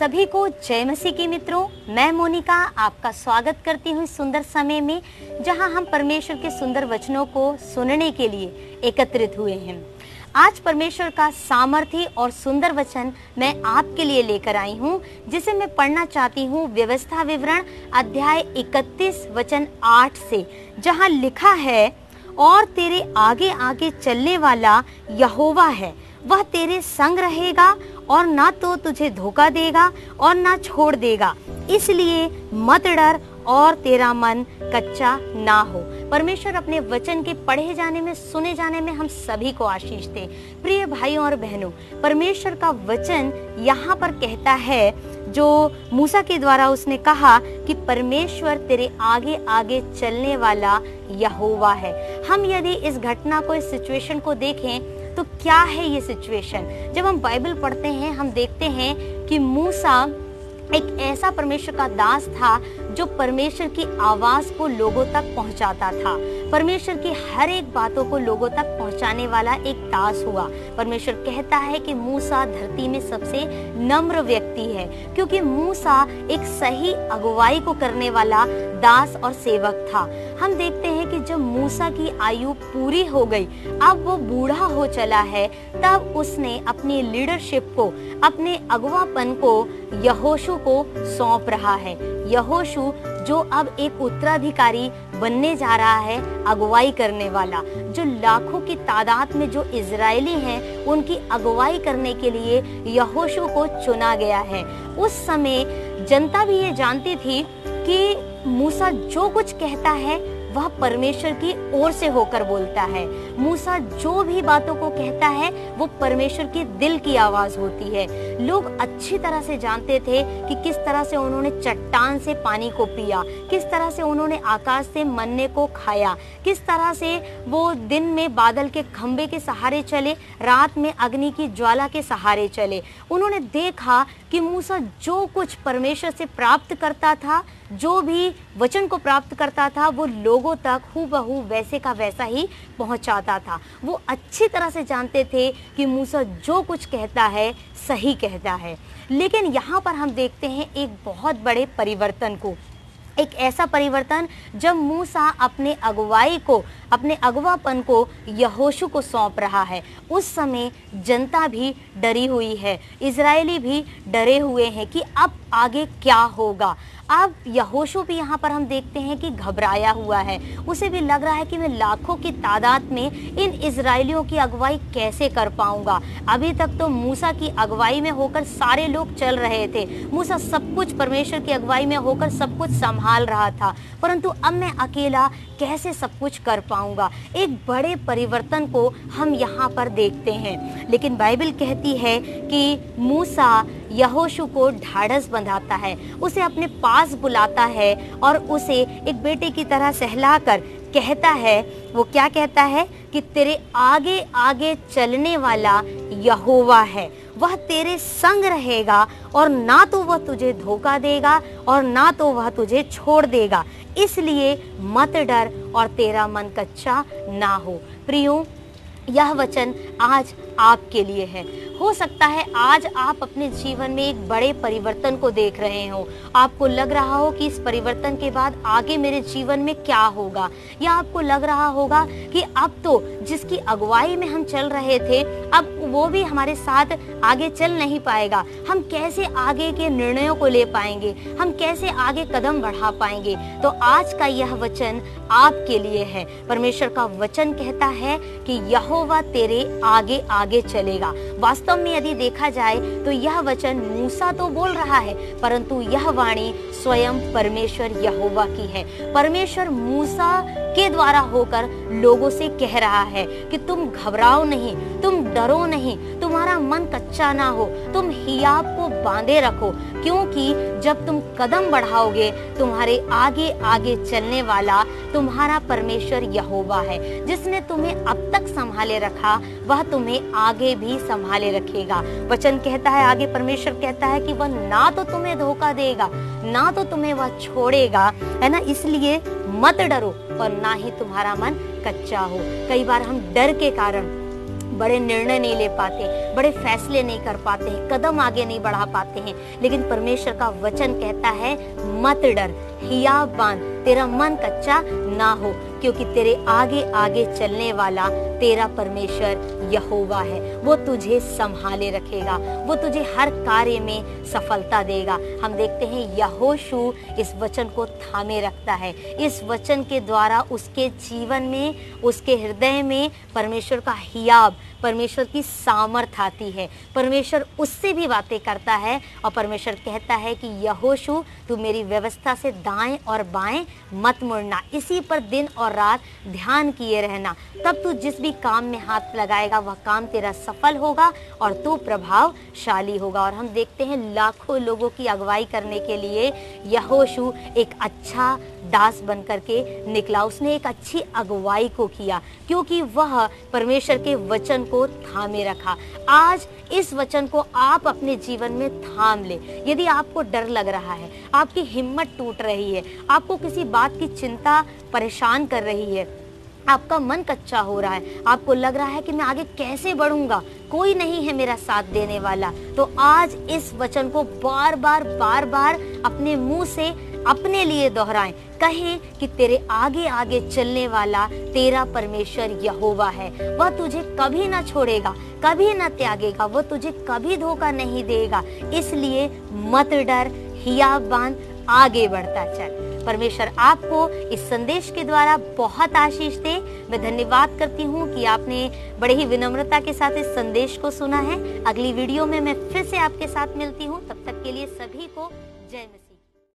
सभी को जय मसीह के मित्रों, मैं मोनिका आपका स्वागत करती हूँ सुंदर समय में, जहाँ हम परमेश्वर के सुंदर वचनों को सुनने के लिए एकत्रित हुए हैं। आज परमेश्वर का सामर्थ्य और सुंदर वचन मैं आपके लिए लेकर आई हूँ, जिसे मैं पढ़ना चाहती हूँ व्यवस्था विवरण, अध्याय 31 वचन 8 से, जहाँ लिखा है और तेरे आगे आगे चलने वाला यहोवा है। वह तेरे संग रहेगा और ना तो तुझे धोखा देगा और ना छोड़ देगा। इसलिए मत डर और तेरा मन कच्चा ना हो। परमेश्वर अपने वचन के पढ़े जाने में, सुने जाने में हम सभी को आशीष दे। प्रिय भाइयों और बहनों, परमेश्वर का वचन यहाँ पर कहता है, जो मूसा के द्वारा उसने कहा कि परमेश्वर तेरे आगे आगे चलने वाला यहोवा है। हम यदि इस घटना को, इस सिचुएशन को देखें तो क्या है ये सिचुएशन जब हम बाइबल पढ़ते हैं, हम देखते हैं कि मूसा एक ऐसा परमेश्वर का दास था जो परमेश्वर की आवाज़ को लोगों तक पहुंचाता था। परमेश्वर की हर एक बातों को लोगों तक पहुँचाने वाला एक दास हुआ। परमेश्वर कहता है कि मूसा धरती में सबसे नम्र व्यक्ति है, क्योंकि मूसा एक सही अगुवाई को करने वाला दास और सेवक था। हम देखते हैं कि जब मूसा की आयु पूरी हो गई, अब वो बूढ़ा हो चला है, तब उसने अपनी लीडरशिप को, अपने अगुवापन को, यहोशु को सौंप रहा है। यहोशु, जो अब एक उत्तराधिकारी बनने जा रहा है, अगुवाई करने वाला, जो लाखों की तादाद में जो इजरायली हैं, उनकी अगुवाई करने के लिए यहोशु को चुना गया है। उस समय जनता भी ये जानती थी कि मूसा जो कुछ कहता है वह परमेश्वर की ओर से होकर बोलता है। मूसा जो भी बातों को कहता है, वो परमेश्वर के दिल की आवाज़ होती है। लोग अच्छी तरह से जानते थे कि किस तरह से उन्होंने चट्टान से पानी को पिया, किस तरह से उन्होंने आकाश से मन्ने को खाया, किस तरह से वो दिन में बादल के खंबे के सहारे चले, रात में अग्नि की ज्वाला के सहारे चले। उन्होंने देखा कि मूसा जो कुछ परमेश्वर से प्राप्त करता था, जो भी वचन को प्राप्त करता था, वो लोगों तक हु वैसे का वैसा ही पहुंचाता था। वो अच्छी तरह से जानते थे कि मूसा जो कुछ कहता है, सही कहता है। लेकिन यहाँ पर हम देखते हैं एक बहुत बड़े परिवर्तन को। एक ऐसा परिवर्तन, जब मूसा अपने अगुवाई को, अपने अगवापन को यहोशु को सौंप रहा है। उस समय जनता भी डरी हुई है। इजरायली भी डरे हुए हैं कि अब आगे क्या होगा। अब यहोशु भी यहाँ पर हम देखते हैं कि घबराया हुआ है। उसे भी लग रहा है कि मैं लाखों की तादाद में इन इसराइलियों की अगुवाई कैसे कर पाऊँगा। अभी तक तो मूसा की अगुवाई में होकर सारे लोग चल रहे थे। मूसा सब कुछ परमेश्वर की अगुवाई में होकर सब कुछ संभाल रहा था। परंतु अब मैं अकेला कैसे सब कुछ कर पाऊँगा? एक बड़े परिवर्तन को हम यहाँ पर देखते हैं। लेकिन बाइबल कहती है कि मूसा यहोशु को ढाढ़स बंधाता है, उसे अपने पास बुलाता है और उसे एक बेटे की तरह सहलाकर कहता है, वो क्या कहता है? कि तेरे आगे आगे चलने वाला यहोवा है। वह तेरे संग रहेगा और ना तो वह तुझे धोखा देगा और ना तो वह तुझे छोड़ देगा। इसलिए मत डर और तेरा मन कच्चा ना हो। प्रियो, यह वचन आज आपके लिए है। हो सकता है आज आप अपने जीवन में एक बड़े परिवर्तन को देख रहे हो। आपको लग रहा हो कि इस परिवर्तन के बाद आगे मेरे जीवन में क्या होगा? या आपको लग रहा होगा कि अब तो जिसकी अगुवाई में हम चल रहे थे, अब वो भी हमारे साथ आगे चल नहीं पाएगा। हम कैसे आगे के निर्णयों को ले पाएँगे? हम कैसे आगे कदम बढ़ा पाएँगे? तो आज का यह वचन आपके लिए है। परमेश्वर का वचन कहता है कि यहोवा तेरे आगे आगे चलेगा। वास्तव वास्तव में यदि देखा जाए तो यह वचन मूसा तो बोल रहा है, परंतु यह वाणी स्वयं परमेश्वर यहोवा की है। परमेश्वर मूसा के द्वारा होकर लोगों से कह रहा है कि तुम घबराओ नहीं, तुम डरो नहीं, तुम्हारा मन कच्चा ना हो, तुम हियाब को बांधे रखो, क्योंकि जब तुम कदम बढ़ाओगे, तुम्हारे आगे आगे चलने वाला तुम्हारा परमेश्वर यहोवा है, जिसने तुम्हें अब तक संभाले रखा, वह तुम्हें आगे भी संभाले रखेगा। वचन कहता है, आगे परमेश्वर कहता है कि वह ना तो तुम्हें धोखा देगा, ना तो तुम्हें वह छोड़ेगा, है ना? इसलिए मत डरो और ना ही तुम्हारा मन कच्चा हो। कई बार हम डर के कारण बड़े निर्णय नहीं ले पाते, बड़े फैसले नहीं कर पाते कदम आगे नहीं बढ़ा पाते हैं। लेकिन परमेश्वर का वचन कहता है, मत डर हिया बाँध तेरा मन कच्चा ना हो। क्योंकि तेरे आगे आगे चलने वाला तेरा परमेश्वर यहोवा है। वो तुझे संभाले रखेगा। वो तुझे हर कार्य में सफलता देगा। हम देखते हैं यहोशु इस वचन को थामे रखता है। इस वचन के द्वारा उसके जीवन में, उसके हृदय में परमेश्वर का हियाब परमेश्वर की सामर्थ आती है। परमेश्वर उससे भी बातें करता है और परमेश्वर कहता है कि, यहोशु, तू मेरी व्यवस्था से दाएँ और बाएँ मत मुड़ना। इसी पर दिन और रात ध्यान किए रहना। तब तू जिस भी काम में हाथ लगाएगा, वह काम तेरा सफल होगा और तू प्रभावशाली होगा। और हम देखते हैं लाखों लोगों की अगुवाई करने के लिए यहोशु एक अच्छा दास बन करके निकला। उसने एक अच्छी अगुवाई को किया, क्योंकि वह परमेश्वर के वचन को थामे रखा। आज इस वचन को आप अपने जीवन में थाम ले। यदि आपको डर लग रहा है, आपकी हिम्मत टूट रही है, आपको किसी बात की चिंता परेशान कर रही है, आपका मन कच्चा हो रहा है, आपको लग रहा है कि मैं आगे कैसे बढ़ूँगा, कोई नहीं है मेरा साथ देने वाला तो आज इस वचन को बार बार बार बार अपने मुँह से अपने लिए दोहराएँ। कहें कि तेरे आगे आगे चलने वाला तेरा परमेश्वर यहोवा है। वह तुझे कभी ना छोड़ेगा, कभी ना त्यागेगा वह तुझे कभी धोखा नहीं देगा। इसलिए मत डर हिया बाँध आगे बढ़ता चल। परमेश्वर आपको इस संदेश के द्वारा बहुत आशीष दे। मैं धन्यवाद करती हूँ कि आपने बड़े ही विनम्रता के साथ इस संदेश को सुना है। अगली वीडियो में मैं फिर से आपके साथ मिलती हूँ। तब तक के लिए सभी को जय